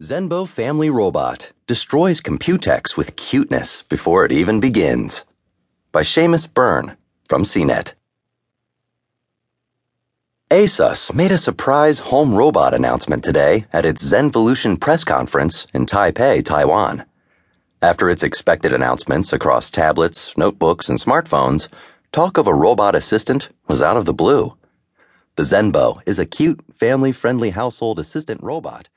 Zenbo Family Robot destroys Computex with cuteness before it even begins. By Seamus Byrne from CNET. ASUS made a surprise home robot announcement today at its Zenvolution press conference in Taipei, Taiwan. After its expected announcements across tablets, notebooks, and smartphones, talk of a robot assistant was out of the blue. The Zenbo is a cute, family friendly household assistant robot